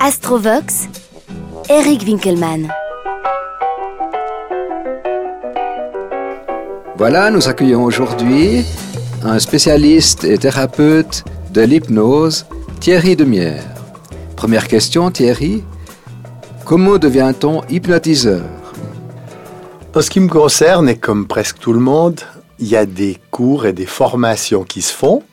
Astrovox, Eric Winkelmann. Voilà, nous accueillons aujourd'hui un spécialiste et thérapeute de l'hypnose, Thierry Demière. Première question, Thierry. Comment devient-on hypnotiseur? En ce qui me concerne, et comme presque tout le monde, il y a des cours et des formations qui se font.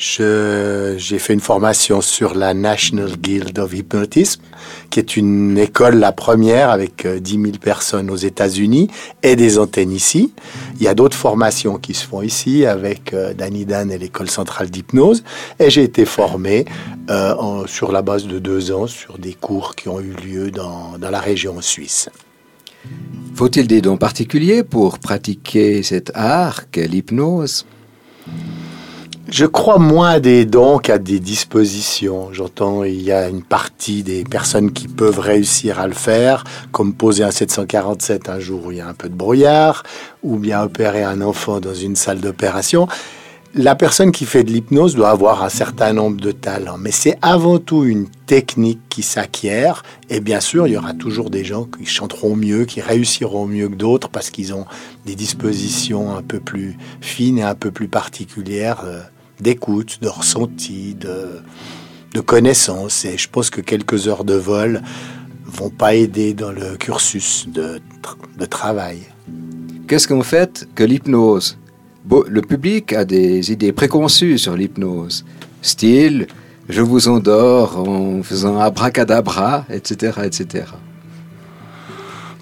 J'ai fait une formation sur la National Guild of Hypnotism, qui est une école, la première, avec 10 euh, 000 personnes aux États-Unis et des antennes ici. Il y a d'autres formations qui se font ici avec euh, Danny Dan et l'école centrale d'hypnose. Et j'ai été formé euh, sur la base de deux ans sur des cours qui ont eu lieu dans, dans la région suisse. Faut-il des dons particuliers pour pratiquer cet art qu'est l'hypnose? Je crois moins à des dons qu'à des dispositions. J'entends, il y a une partie des personnes qui peuvent réussir à le faire, comme poser un 747 un jour où il y a un peu de brouillard, ou bien opérer un enfant dans une salle d'opération. La personne qui fait de l'hypnose doit avoir un certain nombre de talents, mais c'est avant tout une technique qui s'acquiert. Et bien sûr, il y aura toujours des gens qui chanteront mieux, qui réussiront mieux que d'autres parce qu'ils ont des dispositions un peu plus fines et un peu plus particulières. D'écoute, de ressenti, de, de connaissance. Et je pense que quelques heures de vol vont pas aider dans le cursus de, de travail. Qu'est-ce qu'on fait que l'hypnose? Le public a des idées préconçues sur l'hypnose. Style, je vous endors en faisant abracadabra, etc. etc.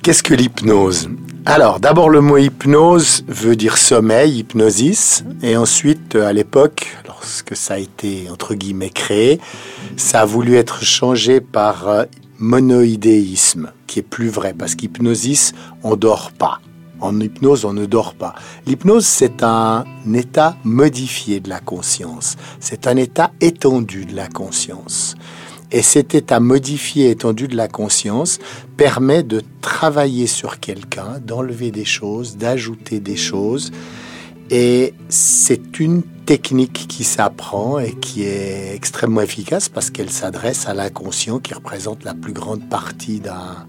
Qu'est-ce que l'hypnose? Alors, d'abord, le mot hypnose veut dire sommeil, hypnosis, et ensuite, à l'époque, lorsque ça a été, entre guillemets, créé, ça a voulu être changé par euh, monoïdéisme, qui est plus vrai, parce qu'hypnosis, on dort pas. En hypnose, on ne dort pas. L'hypnose, c'est un état modifié de la conscience. C'est un état étendu de la conscience. Et cet état modifié, étendu de la conscience permet de travailler sur quelqu'un, d'enlever des choses, d'ajouter des choses. Et c'est une technique qui s'apprend et qui est extrêmement efficace parce qu'elle s'adresse à l'inconscient qui représente la plus grande partie d'un,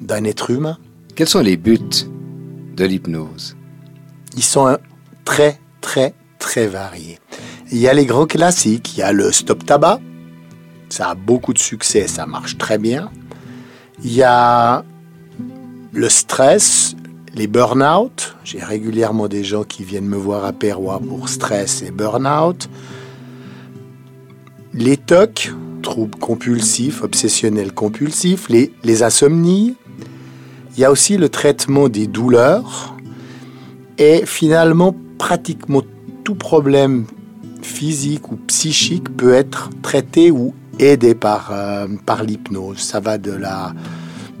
d'un être humain. Quels sont les buts de l'hypnose? Ils sont très, très, très variés. Il y a les grands classiques, il y a le stop tabac, ça a beaucoup de succès, ça marche très bien. Il y a le stress, les burn-out. J'ai régulièrement des gens qui viennent me voir à Perrois pour stress et burn-out. Les TOC, troubles compulsifs, obsessionnels compulsifs, les, les insomnies. Il y a aussi le traitement des douleurs. Et finalement, pratiquement tout problème physique ou psychique peut être traité ou aidé par, euh, par l'hypnose. Ça va de, la,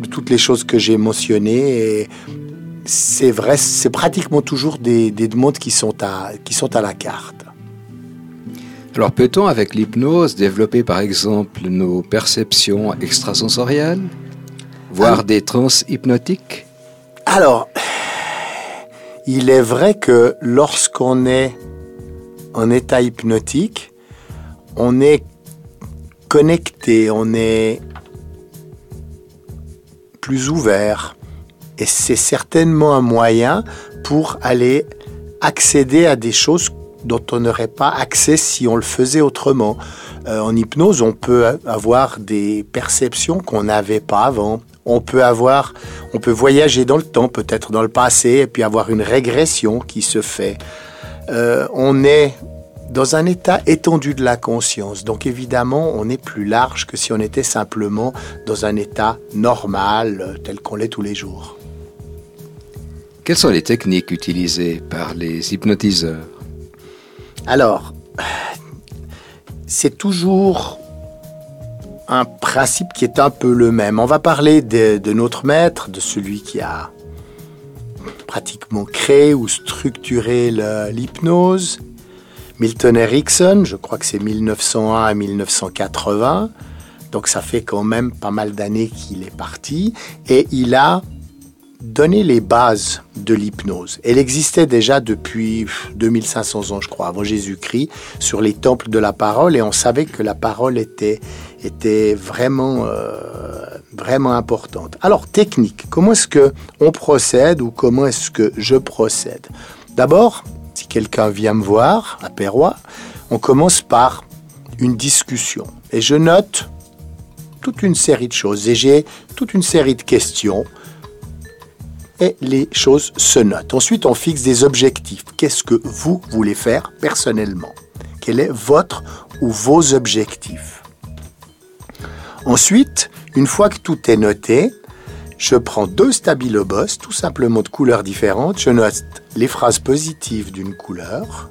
de toutes les choses que j'ai mentionnées et c'est vrai, c'est pratiquement toujours des, des, demandes qui sont, à, qui sont à la carte. Alors peut-on avec l'hypnose développer par exemple nos perceptions extrasensorielles, voire ah. des trans hypnotiques Alors, il est vrai que lorsqu'on est en état hypnotique, on est connecté, on est plus ouvert. Et c'est certainement un moyen pour aller accéder à des choses dont on n'aurait pas accès si on le faisait autrement. Euh, en hypnose, on peut avoir des perceptions qu'on n'avait pas avant. On peut avoir, on peut voyager dans le temps, peut-être dans le passé, et puis avoir une régression qui se fait. Euh, on est dans un état étendu de la conscience. Donc évidemment, on est plus large que si on était simplement dans un état normal tel qu'on l'est tous les jours. Quelles sont les techniques utilisées par les hypnotiseurs? Alors, c'est toujours un principe qui est un peu le même. On va parler de, de notre maître, de celui qui a pratiquement créé ou structuré l'hypnose, Milton Erickson, je crois que c'est 1901 à 1980. Donc ça fait quand même pas mal d'années qu'il est parti. Et il a donné les bases de l'hypnose. Elle existait déjà depuis 2500 ans, je crois, avant Jésus-Christ, sur les temples de la parole, et on savait que la parole était était vraiment, euh, vraiment importante. Alors, technique, comment est-ce que on procède ou comment est-ce que je procède? D'abord, si quelqu'un vient me voir à Perrois, on commence par une discussion. Et je note toute une série de choses. Et j'ai toute une série de questions. Et les choses se notent. Ensuite, on fixe des objectifs. Qu'est-ce que vous voulez faire personnellement? Quel est votre ou vos objectifs? Ensuite, une fois que tout est noté, je prends deux stabilobos, tout simplement de couleurs différentes. Je note les phrases positives d'une couleur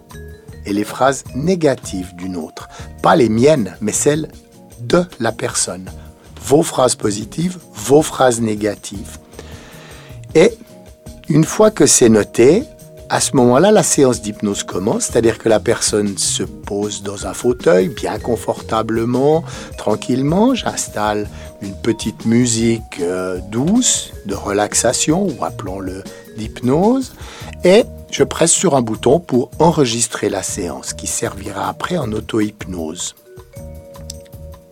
et les phrases négatives d'une autre. Pas les miennes, mais celles de la personne. Vos phrases positives, vos phrases négatives. Et une fois que c'est noté, à ce moment-là, la séance d'hypnose commence, c'est-à-dire que la personne se pose dans un fauteuil bien confortablement, tranquillement. J'installe une petite musique euh, douce de relaxation, ou appelons-le d'hypnose, et je presse sur un bouton pour enregistrer la séance qui servira après en auto-hypnose.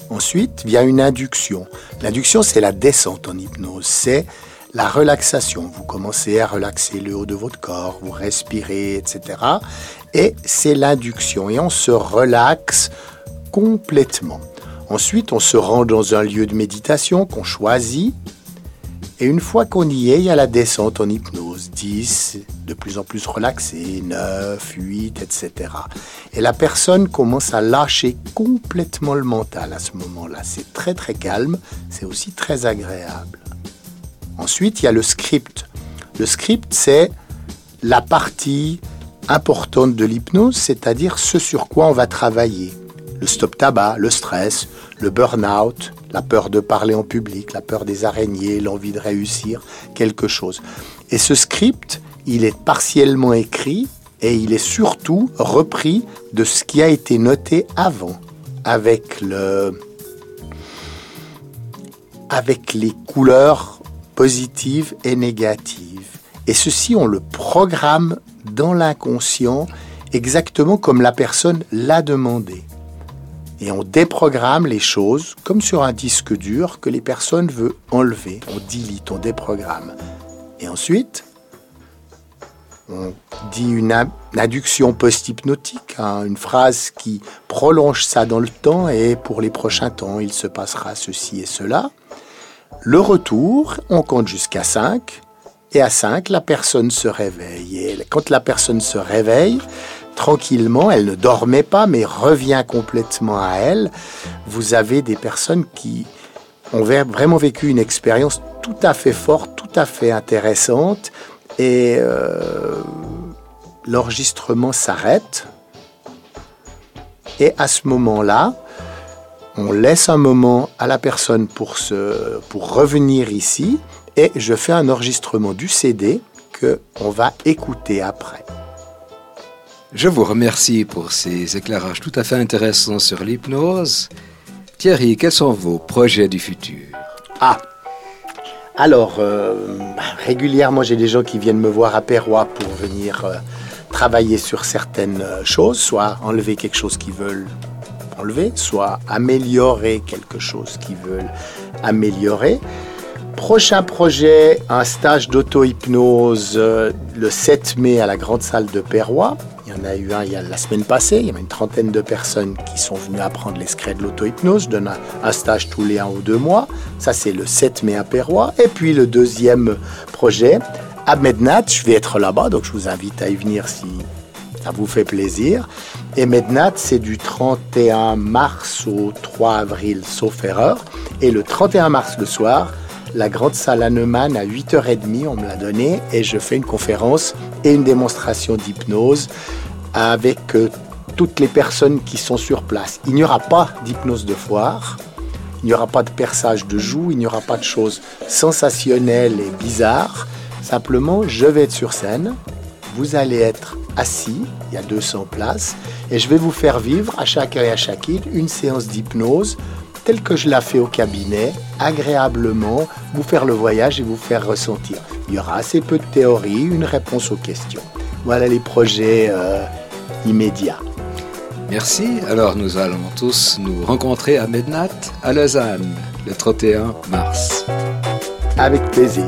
Ensuite vient une induction. L'induction, c'est la descente en hypnose, c'est la relaxation. Vous commencez à relaxer le haut de votre corps, vous respirez, etc. Et c'est l'induction. Et on se relaxe complètement. Ensuite, on se rend dans un lieu de méditation qu'on choisit et une fois qu'on y est, il y a la descente en hypnose, 10, de plus en plus relaxé, 9, 8, etc. Et la personne commence à lâcher complètement le mental à ce moment-là. C'est très très calme, c'est aussi très agréable. Ensuite, il y a le script. Le script, c'est la partie importante de l'hypnose, c'est-à-dire ce sur quoi on va travailler. Le stop tabac, le stress, le burn-out, la peur de parler en public, la peur des araignées, l'envie de réussir quelque chose. Et ce script, il est partiellement écrit et il est surtout repris de ce qui a été noté avant, avec le avec les couleurs positives et négatives. Et ceci, on le programme dans l'inconscient exactement comme la personne l'a demandé et on déprogramme les choses comme sur un disque dur que les personnes veulent enlever. On dilite, on déprogramme. Et ensuite, on dit une adduction post-hypnotique, hein, une phrase qui prolonge ça dans le temps et pour les prochains temps, il se passera ceci et cela. Le retour, on compte jusqu'à 5 et à 5, la personne se réveille. Et quand la personne se réveille, tranquillement, elle ne dormait pas, mais revient complètement à elle. Vous avez des personnes qui ont vraiment vécu une expérience tout à fait forte, tout à fait intéressante, et euh, l'enregistrement s'arrête. Et à ce moment-là, on laisse un moment à la personne pour, se, pour revenir ici, et je fais un enregistrement du CD que on va écouter après. Je vous remercie pour ces éclairages tout à fait intéressants sur l'hypnose. Thierry, quels sont vos projets du futur? Ah Alors, euh, régulièrement, j'ai des gens qui viennent me voir à Perrois pour venir euh, travailler sur certaines euh, choses, soit enlever quelque chose qu'ils veulent soit améliorer quelque chose qu'ils veulent améliorer. Prochain projet, un stage d'auto-hypnose le 7 mai à la grande salle de Perrois. Il y en a eu un il y a la semaine passée. Il y a une trentaine de personnes qui sont venues apprendre les secrets de l'auto-hypnose. Je donne un, stage tous les un ou deux mois. Ça, c'est le 7 mai à Perrois. Et puis le deuxième projet, à Mednat. Je vais être là-bas, donc je vous invite à y venir si ça vous fait plaisir. Et Mednat, c'est du 31 mars au 3 avril, sauf erreur. Et le 31 mars le soir, la grande salle Hahnemann à 8h30, on me l'a donné, et je fais une conférence et une démonstration d'hypnose avec euh, toutes les personnes qui sont sur place. Il n'y aura pas d'hypnose de foire, il n'y aura pas de perçage de joues, il n'y aura pas de choses sensationnelles et bizarres. Simplement, je vais être sur scène, vous allez être assis, il y a 200 places, et je vais vous faire vivre à chacun et à chacune une séance d'hypnose telle que je la fais au cabinet, agréablement, vous faire le voyage et vous faire ressentir. Il y aura assez peu de théorie, une réponse aux questions. Voilà les projets euh, immédiats. Merci. Alors nous allons tous nous rencontrer à Mednat, à Lausanne, le 31 mars. Avec plaisir.